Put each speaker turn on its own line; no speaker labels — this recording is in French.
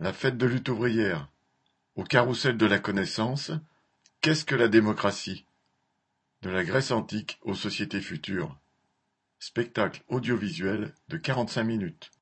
La fête de lutte ouvrière. Au carrousel de la connaissance, qu'est-ce que la démocratie? De la Grèce antique aux sociétés futures. Spectacle audiovisuel de quarante-cinq minutes.